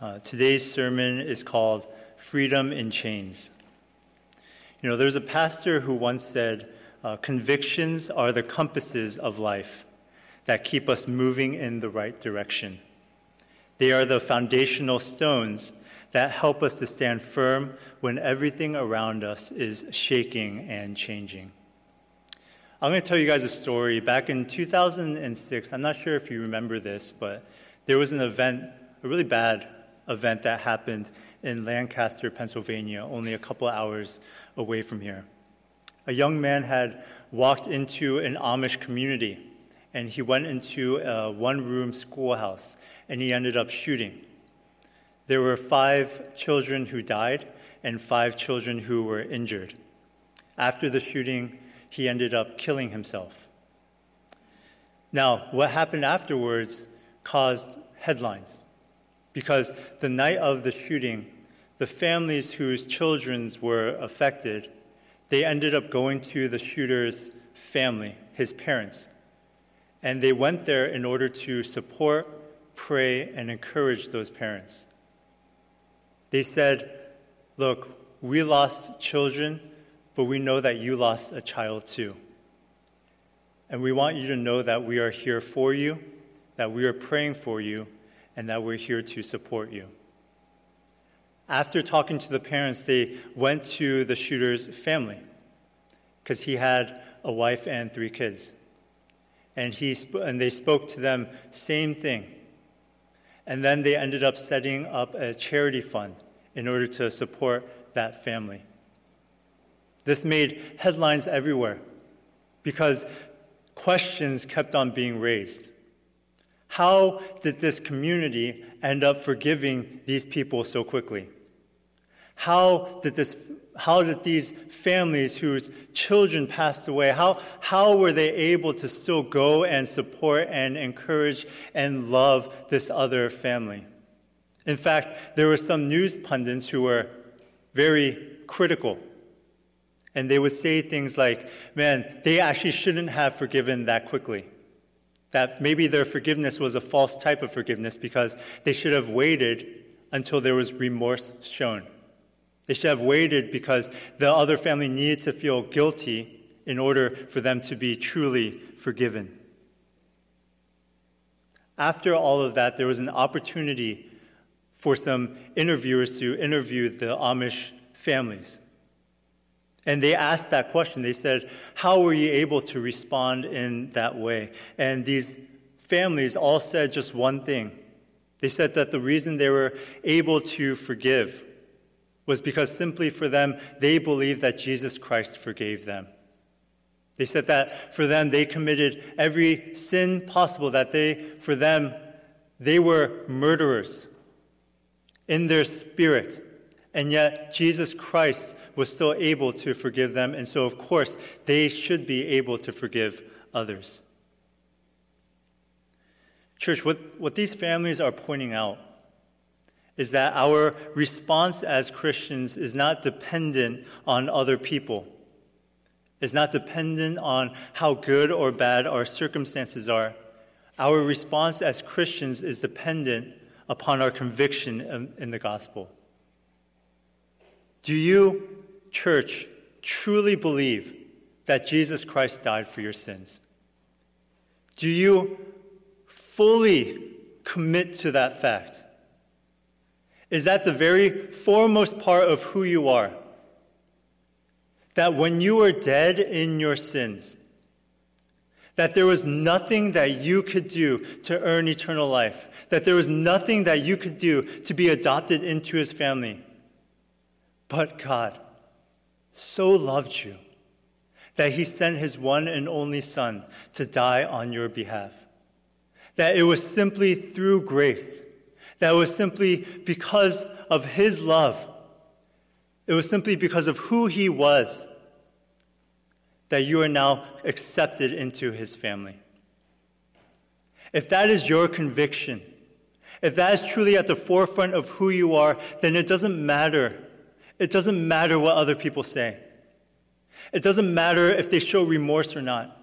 Uh, today's sermon is called Freedom in Chains. You know, there's a pastor who once said, uh, Convictions are the compasses of life that keep us moving in the right direction. They are the foundational stones that help us to stand firm when everything around us is shaking and changing. I'm going to tell you guys a story. Back in 2006, I'm not sure if you remember this, but there was an event, a really bad event that happened in Lancaster, Pennsylvania, only a couple hours away from here. A young man had walked into an Amish community and he went into a one room schoolhouse and he ended up shooting. There were five children who died and five children who were injured. After the shooting, he ended up killing himself. Now, what happened afterwards caused headlines because the night of the shooting, the families whose children were affected, they ended up going to the shooter's family, his parents. And they went there in order to support, pray, and encourage those parents. They said, Look, we lost children but we know that you lost a child too. And we want you to know that we are here for you, that we are praying for you, and that we're here to support you. After talking to the parents, they went to the shooter's family because he had a wife and three kids. And, he, and they spoke to them, same thing. And then they ended up setting up a charity fund in order to support that family. This made headlines everywhere because questions kept on being raised. How did this community end up forgiving these people so quickly? How did, this, how did these families whose children passed away, how, how were they able to still go and support and encourage and love this other family? In fact, there were some news pundits who were very critical and they would say things like, man, they actually shouldn't have forgiven that quickly. That maybe their forgiveness was a false type of forgiveness because they should have waited until there was remorse shown. They should have waited because the other family needed to feel guilty in order for them to be truly forgiven. After all of that, there was an opportunity for some interviewers to interview the Amish families. And they asked that question. They said, How were you able to respond in that way? And these families all said just one thing. They said that the reason they were able to forgive was because simply for them, they believed that Jesus Christ forgave them. They said that for them, they committed every sin possible, that they, for them, they were murderers in their spirit. And yet, Jesus Christ was still able to forgive them. And so, of course, they should be able to forgive others. Church, what, what these families are pointing out is that our response as Christians is not dependent on other people. It's not dependent on how good or bad our circumstances are. Our response as Christians is dependent upon our conviction in, in the gospel. Do you church truly believe that Jesus Christ died for your sins? Do you fully commit to that fact? Is that the very foremost part of who you are? That when you were dead in your sins, that there was nothing that you could do to earn eternal life, that there was nothing that you could do to be adopted into his family, but God so loved you that he sent his one and only Son to die on your behalf. That it was simply through grace, that it was simply because of his love, it was simply because of who he was that you are now accepted into his family. If that is your conviction, if that is truly at the forefront of who you are, then it doesn't matter it doesn't matter what other people say. It doesn't matter if they show remorse or not.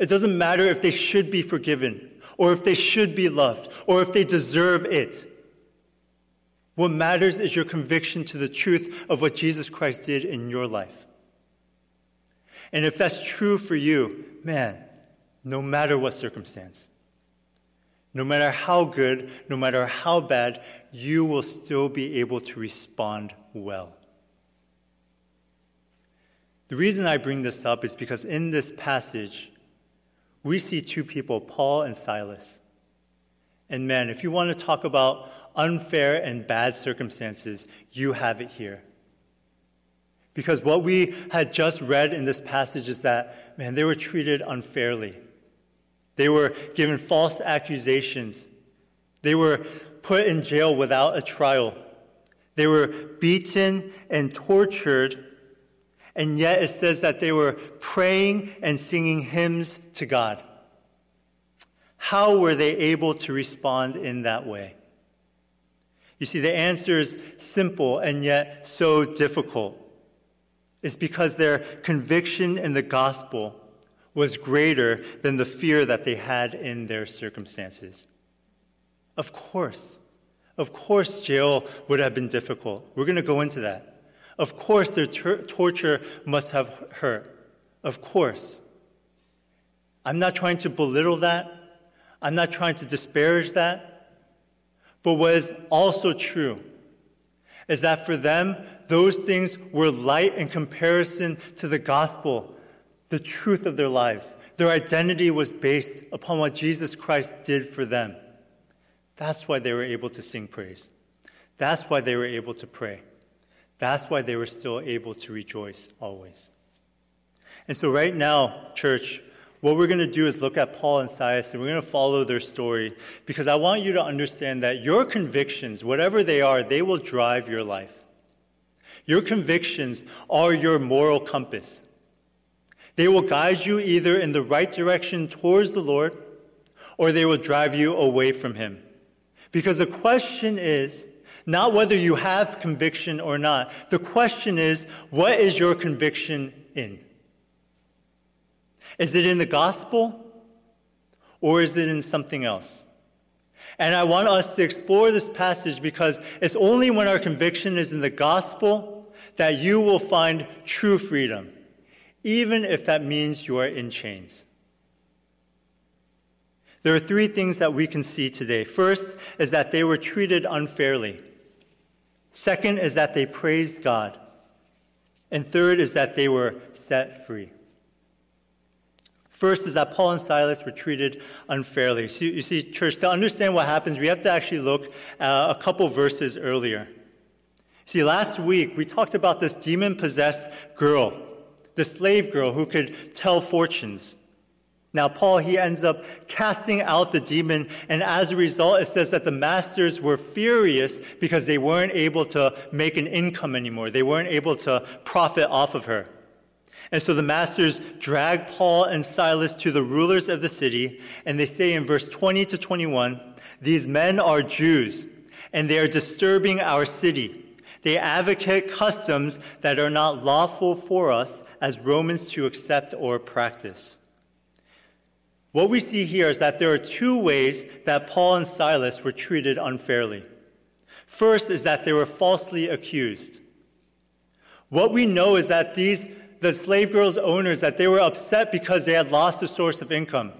It doesn't matter if they should be forgiven or if they should be loved or if they deserve it. What matters is your conviction to the truth of what Jesus Christ did in your life. And if that's true for you, man, no matter what circumstance, no matter how good, no matter how bad, you will still be able to respond well. The reason I bring this up is because in this passage, we see two people, Paul and Silas. And man, if you want to talk about unfair and bad circumstances, you have it here. Because what we had just read in this passage is that, man, they were treated unfairly. They were given false accusations. They were put in jail without a trial. They were beaten and tortured. And yet it says that they were praying and singing hymns to God. How were they able to respond in that way? You see, the answer is simple and yet so difficult. It's because their conviction in the gospel was greater than the fear that they had in their circumstances. Of course, of course, jail would have been difficult. We're going to go into that. Of course, their ter- torture must have hurt. Of course. I'm not trying to belittle that. I'm not trying to disparage that. But what is also true is that for them, those things were light in comparison to the gospel the truth of their lives. Their identity was based upon what Jesus Christ did for them. That's why they were able to sing praise. That's why they were able to pray. That's why they were still able to rejoice always. And so, right now, church, what we're going to do is look at Paul and Silas and we're going to follow their story because I want you to understand that your convictions, whatever they are, they will drive your life. Your convictions are your moral compass. They will guide you either in the right direction towards the Lord or they will drive you away from Him. Because the question is not whether you have conviction or not. The question is, what is your conviction in? Is it in the gospel or is it in something else? And I want us to explore this passage because it's only when our conviction is in the gospel that you will find true freedom even if that means you are in chains. There are three things that we can see today. First is that they were treated unfairly. Second is that they praised God. And third is that they were set free. First is that Paul and Silas were treated unfairly. So you see, church, to understand what happens, we have to actually look uh, a couple verses earlier. See, last week we talked about this demon possessed girl the slave girl who could tell fortunes. Now, Paul, he ends up casting out the demon, and as a result, it says that the masters were furious because they weren't able to make an income anymore. They weren't able to profit off of her. And so the masters drag Paul and Silas to the rulers of the city, and they say in verse 20 to 21 These men are Jews, and they are disturbing our city. They advocate customs that are not lawful for us as Romans to accept or practice. What we see here is that there are two ways that Paul and Silas were treated unfairly. First is that they were falsely accused. What we know is that these, the slave girls' owners, that they were upset because they had lost a source of income.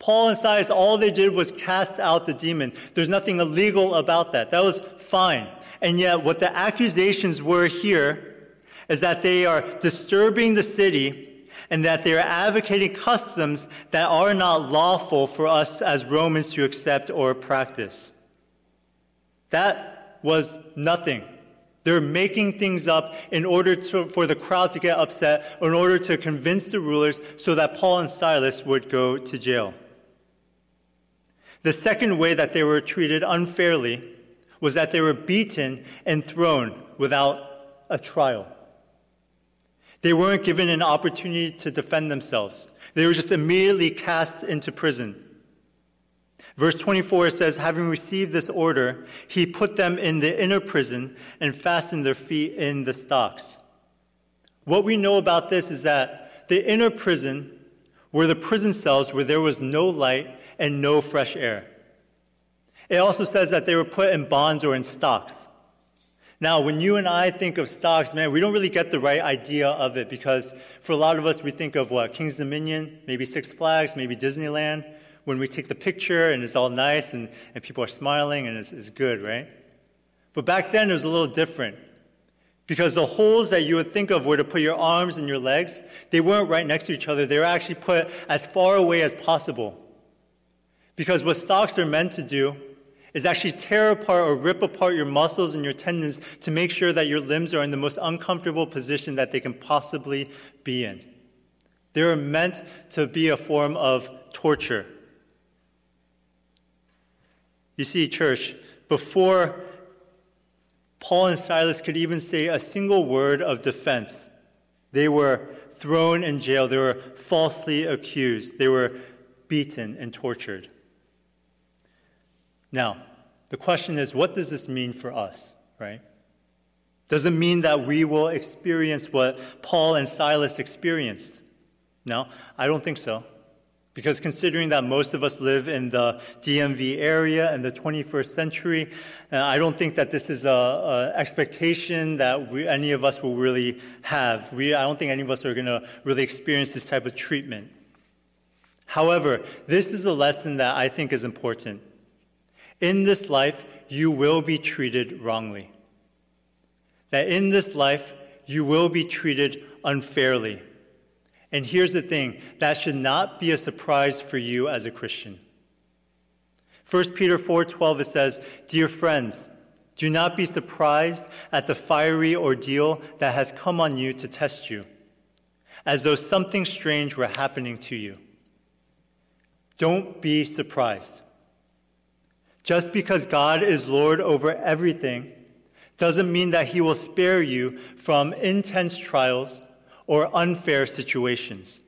Paul and Silas, all they did was cast out the demon. There's nothing illegal about that. That was fine. And yet, what the accusations were here is that they are disturbing the city and that they are advocating customs that are not lawful for us as Romans to accept or practice. That was nothing. They're making things up in order to, for the crowd to get upset, in order to convince the rulers so that Paul and Silas would go to jail. The second way that they were treated unfairly was that they were beaten and thrown without a trial. They weren't given an opportunity to defend themselves. They were just immediately cast into prison. Verse 24 says, Having received this order, he put them in the inner prison and fastened their feet in the stocks. What we know about this is that the inner prison were the prison cells where there was no light and no fresh air. It also says that they were put in bonds or in stocks. Now, when you and I think of stocks, man, we don't really get the right idea of it because for a lot of us, we think of what? King's Dominion, maybe Six Flags, maybe Disneyland, when we take the picture and it's all nice and, and people are smiling and it's, it's good, right? But back then, it was a little different. Because the holes that you would think of were to put your arms and your legs, they weren't right next to each other. They were actually put as far away as possible. Because what stocks are meant to do is actually tear apart or rip apart your muscles and your tendons to make sure that your limbs are in the most uncomfortable position that they can possibly be in. They're meant to be a form of torture. You see, church, before Paul and Silas could even say a single word of defense, they were thrown in jail, they were falsely accused, they were beaten and tortured. Now, the question is what does this mean for us, right? Does it mean that we will experience what Paul and Silas experienced? No, I don't think so. Because considering that most of us live in the DMV area in the 21st century, uh, I don't think that this is an expectation that we, any of us will really have. We, I don't think any of us are going to really experience this type of treatment. However, this is a lesson that I think is important. In this life, you will be treated wrongly. That in this life, you will be treated unfairly. And here's the thing that should not be a surprise for you as a Christian. 1 Peter 4:12 it says, "Dear friends, do not be surprised at the fiery ordeal that has come on you to test you, as though something strange were happening to you. Don't be surprised. Just because God is Lord over everything doesn't mean that he will spare you from intense trials or unfair situations.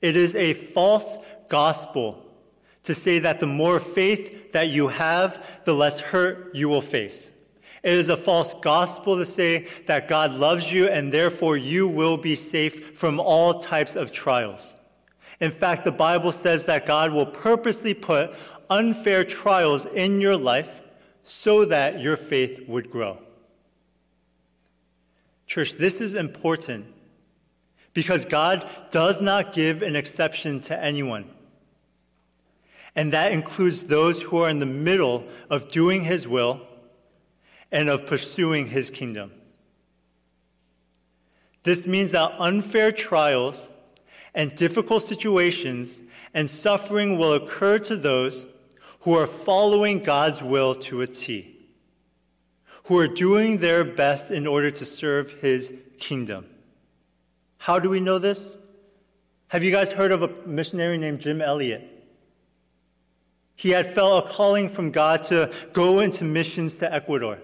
It is a false gospel to say that the more faith that you have, the less hurt you will face. It is a false gospel to say that God loves you and therefore you will be safe from all types of trials. In fact, the Bible says that God will purposely put unfair trials in your life so that your faith would grow. Church, this is important because God does not give an exception to anyone. And that includes those who are in the middle of doing His will and of pursuing His kingdom. This means that unfair trials and difficult situations and suffering will occur to those who are following God's will to a T, who are doing their best in order to serve his kingdom. How do we know this? Have you guys heard of a missionary named Jim Elliot? He had felt a calling from God to go into missions to Ecuador.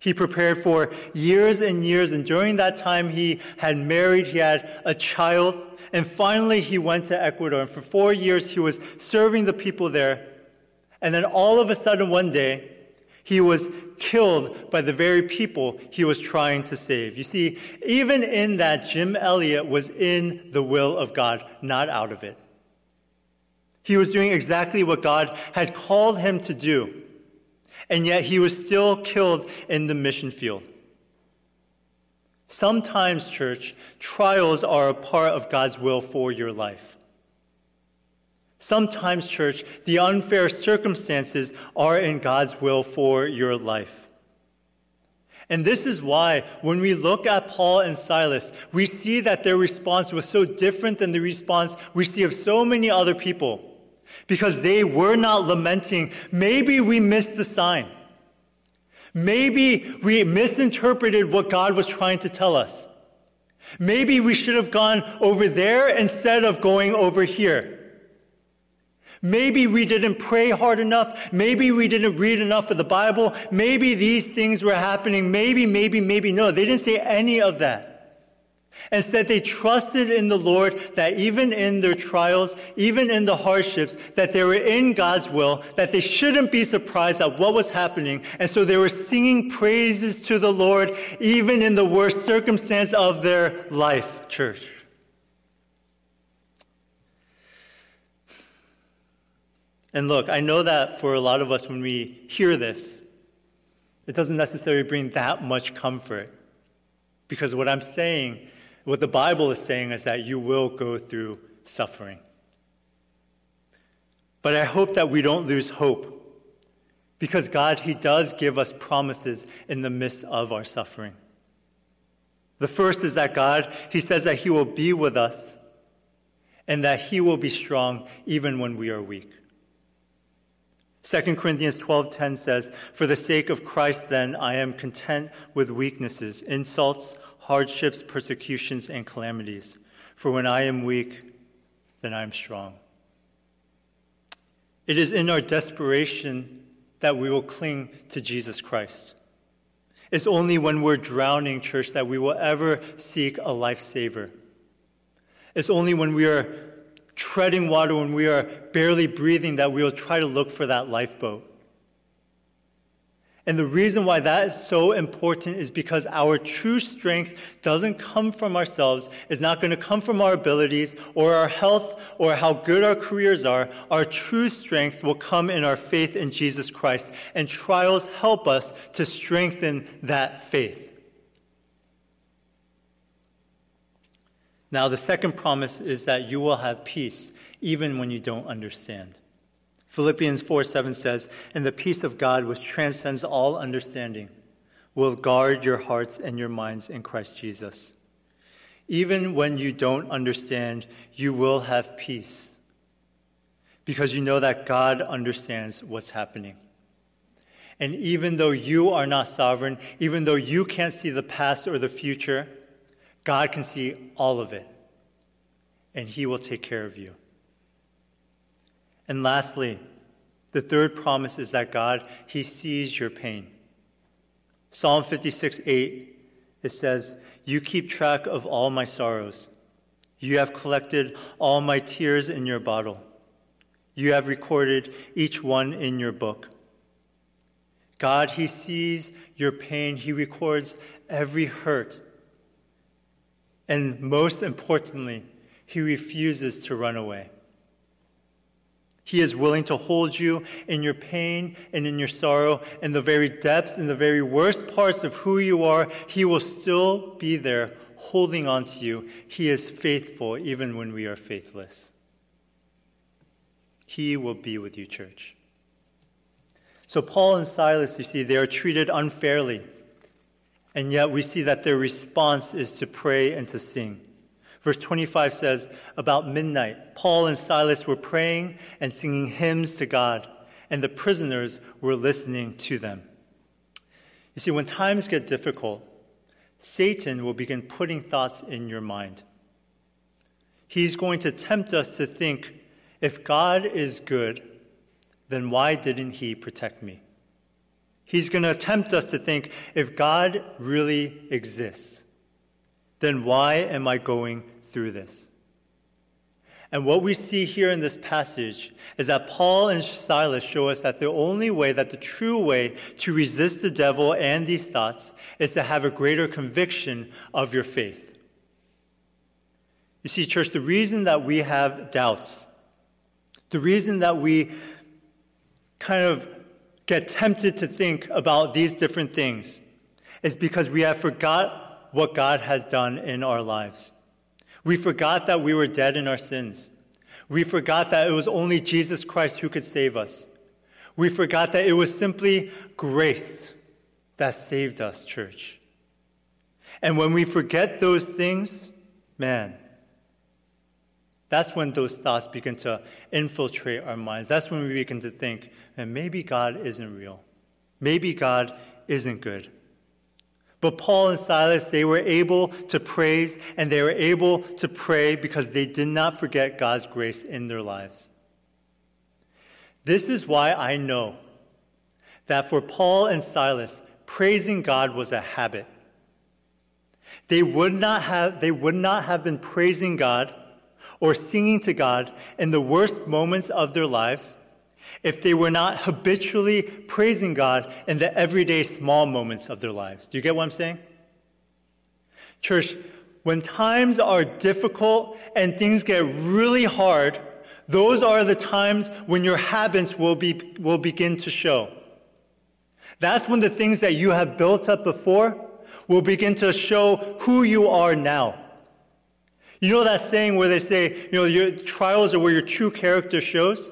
He prepared for years and years, and during that time, he had married, he had a child, and finally, he went to Ecuador. And for four years, he was serving the people there. And then all of a sudden, one day, he was killed by the very people he was trying to save. You see, even in that, Jim Elliot was in the will of God, not out of it. He was doing exactly what God had called him to do, and yet he was still killed in the mission field. Sometimes, church, trials are a part of God's will for your life. Sometimes, church, the unfair circumstances are in God's will for your life. And this is why, when we look at Paul and Silas, we see that their response was so different than the response we see of so many other people. Because they were not lamenting, maybe we missed the sign. Maybe we misinterpreted what God was trying to tell us. Maybe we should have gone over there instead of going over here. Maybe we didn't pray hard enough. Maybe we didn't read enough of the Bible. Maybe these things were happening. Maybe, maybe, maybe. No, they didn't say any of that. Instead, they trusted in the Lord that even in their trials, even in the hardships, that they were in God's will, that they shouldn't be surprised at what was happening. And so they were singing praises to the Lord, even in the worst circumstance of their life, church. And look, I know that for a lot of us, when we hear this, It doesn't necessarily bring that much comfort. Because what I'm saying, what the Bible is saying, is that you will go through suffering. But I hope that we don't lose hope. Because God, He does give us promises in the midst of our suffering. The first is that God, He says that He will be with us and that He will be strong even when we are weak. 2 Corinthians 12:10 says, "For the sake of Christ then I am content with weaknesses, insults, hardships, persecutions and calamities. For when I am weak, then I am strong." It is in our desperation that we will cling to Jesus Christ. It's only when we're drowning, church, that we will ever seek a lifesaver. It's only when we are treading water, when we are barely breathing, that we will try to look for that lifeboat. And the reason why that is so important is because our true strength doesn't come from ourselves, it's not going to come from our abilities or our health or how good our careers are. Our true strength will come in our faith in Jesus Christ, and trials help us to strengthen that faith. Now, the second promise is that you will have peace even when you don't understand. Philippians 4 7 says, And the peace of God, which transcends all understanding, will guard your hearts and your minds in Christ Jesus. Even when you don't understand, you will have peace because you know that God understands what's happening. And even though you are not sovereign, even though you can't see the past or the future, God can see all of it, and He will take care of you. And lastly, the third promise is that God, He sees your pain. Psalm 56 8, it says, You keep track of all my sorrows. You have collected all my tears in your bottle. You have recorded each one in your book. God, He sees your pain. He records every hurt. And most importantly, He refuses to run away. He is willing to hold you in your pain and in your sorrow, in the very depths, in the very worst parts of who you are. He will still be there holding on to you. He is faithful even when we are faithless. He will be with you, church. So, Paul and Silas, you see, they are treated unfairly. And yet we see that their response is to pray and to sing. Verse 25 says, About midnight, Paul and Silas were praying and singing hymns to God, and the prisoners were listening to them. You see, when times get difficult, Satan will begin putting thoughts in your mind. He's going to tempt us to think if God is good, then why didn't he protect me? He's going to tempt us to think if God really exists, then why am I going through this? And what we see here in this passage is that Paul and Silas show us that the only way, that the true way to resist the devil and these thoughts is to have a greater conviction of your faith. You see, church, the reason that we have doubts, the reason that we kind of get tempted to think about these different things is because we have forgot what God has done in our lives. We forgot that we were dead in our sins. We forgot that it was only Jesus Christ who could save us. We forgot that it was simply grace that saved us, church. And when we forget those things, man, that's when those thoughts begin to infiltrate our minds. That's when we begin to think, and maybe God isn't real. Maybe God isn't good. But Paul and Silas, they were able to praise and they were able to pray because they did not forget God's grace in their lives. This is why I know that for Paul and Silas, praising God was a habit. They would not have, they would not have been praising God or singing to God in the worst moments of their lives if they were not habitually praising God in the everyday small moments of their lives. Do you get what I'm saying? Church, when times are difficult and things get really hard, those are the times when your habits will, be, will begin to show. That's when the things that you have built up before will begin to show who you are now. You know that saying where they say, you know, your trials are where your true character shows?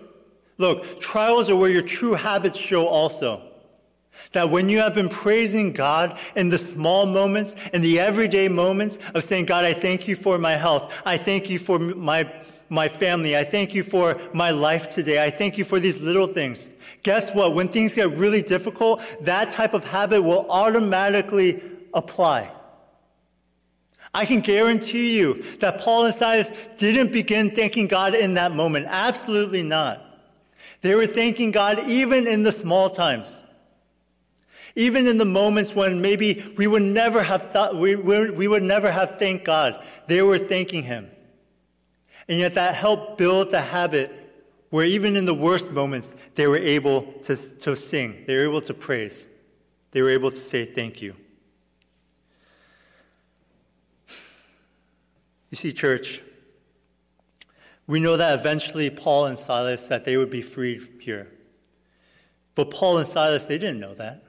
Look, trials are where your true habits show also. That when you have been praising God in the small moments, in the everyday moments of saying, God, I thank you for my health. I thank you for my, my family. I thank you for my life today. I thank you for these little things. Guess what? When things get really difficult, that type of habit will automatically apply. I can guarantee you that Paul and Silas didn't begin thanking God in that moment. Absolutely not. They were thanking God even in the small times. Even in the moments when maybe we would never have thought, we, we would never have thanked God, they were thanking Him. And yet that helped build the habit where even in the worst moments, they were able to, to sing. They were able to praise. They were able to say thank you. You see, church, we know that eventually Paul and Silas, that they would be freed here. But Paul and Silas, they didn't know that.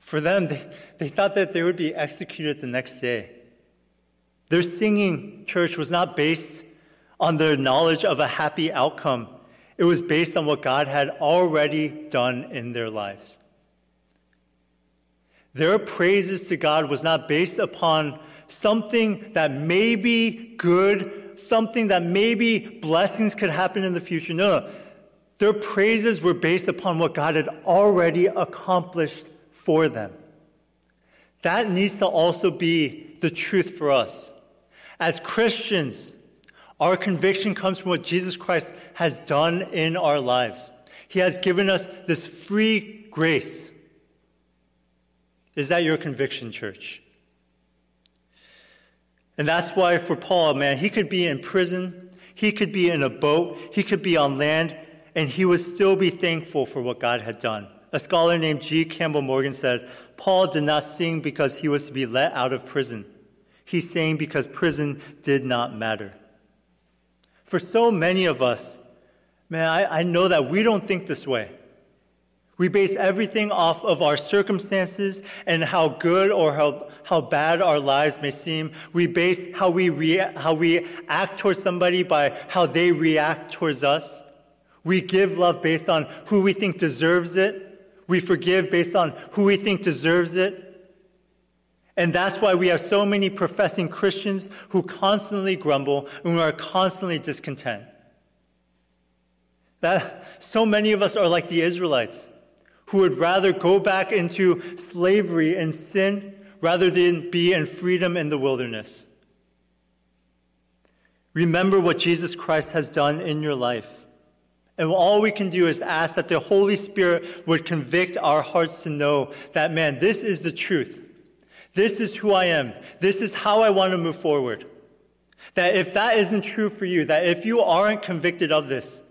For them, they, they thought that they would be executed the next day. Their singing church was not based on their knowledge of a happy outcome. It was based on what God had already done in their lives. Their praises to God was not based upon something that may be good, something that maybe blessings could happen in the future. No, no. Their praises were based upon what God had already accomplished for them. That needs to also be the truth for us. As Christians, our conviction comes from what Jesus Christ has done in our lives. He has given us this free grace. Is that your conviction, church? And that's why for Paul, man, he could be in prison, he could be in a boat, he could be on land, and he would still be thankful for what God had done. A scholar named G. Campbell Morgan said, Paul did not sing because he was to be let out of prison. He sang because prison did not matter. For so many of us, man, I, I know that we don't think this way. We base everything off of our circumstances and how good or how, how bad our lives may seem. We base how we, rea- how we act towards somebody by how they react towards us. We give love based on who we think deserves it we forgive based on who we think deserves it. And that's why we have so many professing Christians who constantly grumble and who are constantly discontent. That so many of us are like the Israelites who would rather go back into slavery and sin rather than be in freedom in the wilderness. Remember what Jesus Christ has done in your life. And all we can do is ask that the Holy Spirit would convict our hearts to know that, man, this is the truth. This is who I am. This is how I want to move forward. That if that isn't true for you, that if you aren't convicted of this,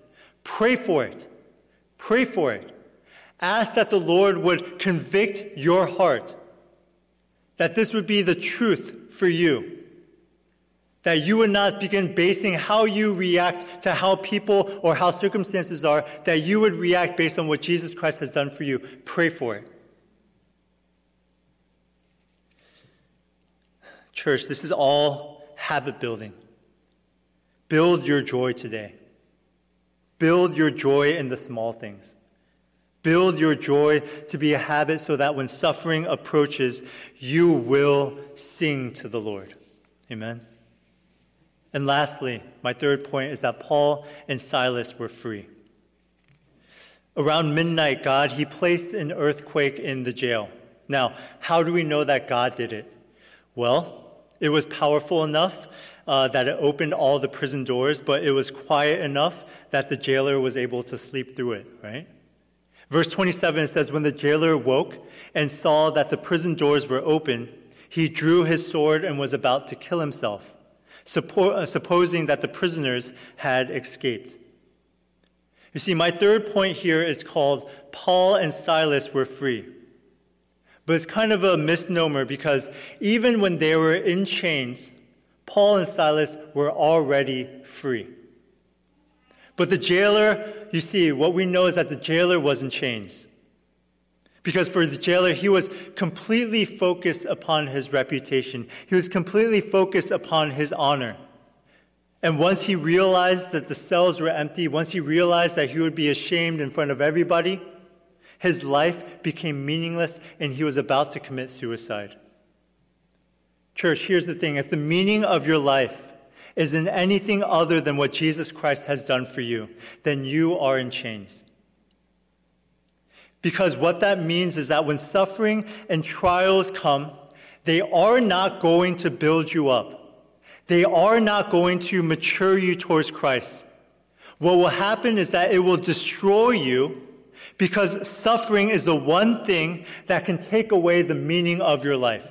pray for it. Pray for it. Ask that the Lord would convict your heart. That this would be the truth for you that you would not begin basing how you react to how people or how circumstances are, that you would react based on what Jesus Christ has done for you. Pray for it. Church, this is all habit building. Build your joy today. Build your joy in the small things. Build your joy to be a habit so that when suffering approaches, you will sing to the Lord. Amen. And lastly, my third point is that Paul and Silas were free. Around midnight, God, he placed an earthquake in the jail. Now, how do we know that God did it? Well, it was powerful enough uh, that it opened all the prison doors, but it was quiet enough that the jailer was able to sleep through it, right? Verse 27 says, When the jailer woke and saw that the prison doors were open, he drew his sword and was about to kill himself. Uh, supposing that the prisoners had escaped. You see, my third point here is called Paul and Silas were free. But it's kind of a misnomer because even when they were in chains, Paul and Silas were already free. But the jailer, you see, what we know is that the jailer was in chains. Because for the jailer, he was completely focused upon his reputation. He was completely focused upon his honor. And once he realized that the cells were empty, once he realized that he would be ashamed in front of everybody, his life became meaningless and he was about to commit suicide. Church, here's the thing if the meaning of your life is in anything other than what Jesus Christ has done for you, then you are in chains. Because what that means is that when suffering and trials come, they are not going to build you up. They are not going to mature you towards Christ. What will happen is that it will destroy you because suffering is the one thing that can take away the meaning of your life.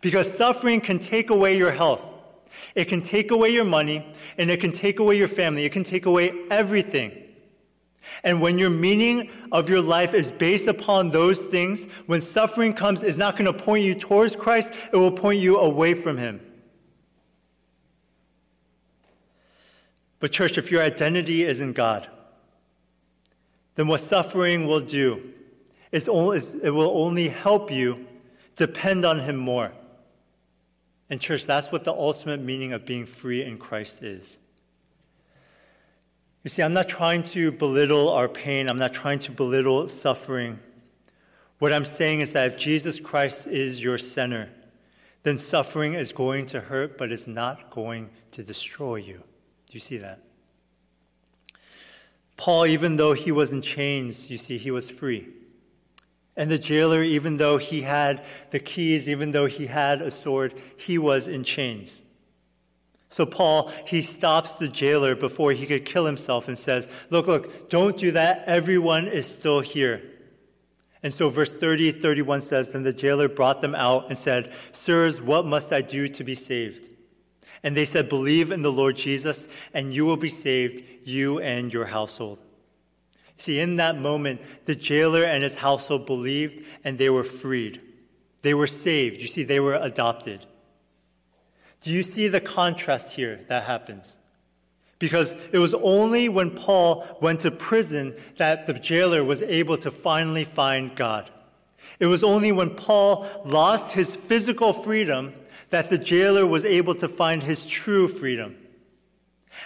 Because suffering can take away your health. It can take away your money and it can take away your family. It can take away everything. And when your meaning of your life is based upon those things, when suffering comes, it's not going to point you towards Christ, it will point you away from Him. But, church, if your identity is in God, then what suffering will do is it will only help you depend on Him more. And, church, that's what the ultimate meaning of being free in Christ is. You see, I'm not trying to belittle our pain, I'm not trying to belittle suffering. What I'm saying is that if Jesus Christ is your center, then suffering is going to hurt, but it's not going to destroy you. Do you see that? Paul, even though he was in chains, you see, he was free. And the jailer, even though he had the keys, even though he had a sword, he was in chains. So Paul, he stops the jailer before he could kill himself and says, Look, look, don't do that. Everyone is still here. And so verse 30, 31 says, Then the jailer brought them out and said, Sirs, what must I do to be saved? And they said, Believe in the Lord Jesus, and you will be saved, you and your household. See, in that moment, the jailer and his household believed and they were freed. They were saved. You see, they were adopted. Do you see the contrast here that happens? Because it was only when Paul went to prison that the jailer was able to finally find God. It was only when Paul lost his physical freedom that the jailer was able to find his true freedom.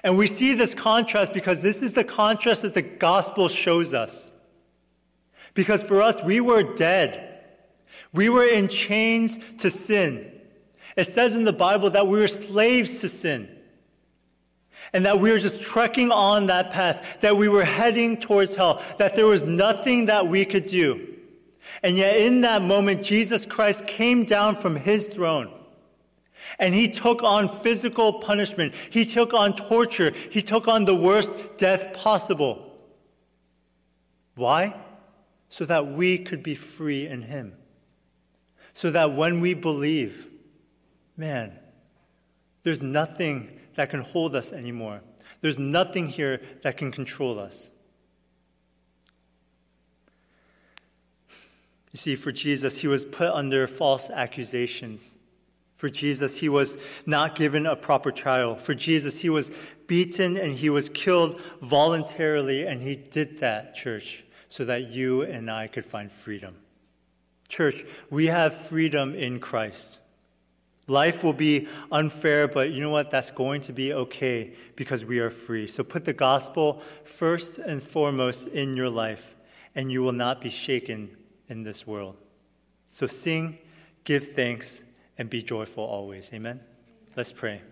And we see this contrast because this is the contrast that the gospel shows us. Because for us, we were dead. We were in chains to sin. It says in the Bible that we were slaves to sin. And that we were just trekking on that path, that we were heading towards hell, that there was nothing that we could do. And yet, in that moment, Jesus Christ came down from his throne and he took on physical punishment. He took on torture. He took on the worst death possible. Why? So that we could be free in him. So that when we believe, man, there's nothing that can hold us anymore. There's nothing here that can control us. You see, for Jesus, he was put under false accusations. For Jesus, he was not given a proper trial. For Jesus, he was beaten and he was killed voluntarily, and he did that, church, so that you and I could find freedom. Church, we have freedom in Christ. Life will be unfair, but you know what? That's going to be okay because we are free. So put the gospel first and foremost in your life, and you will not be shaken in this world. So sing, give thanks, and be joyful always. Amen? Let's pray.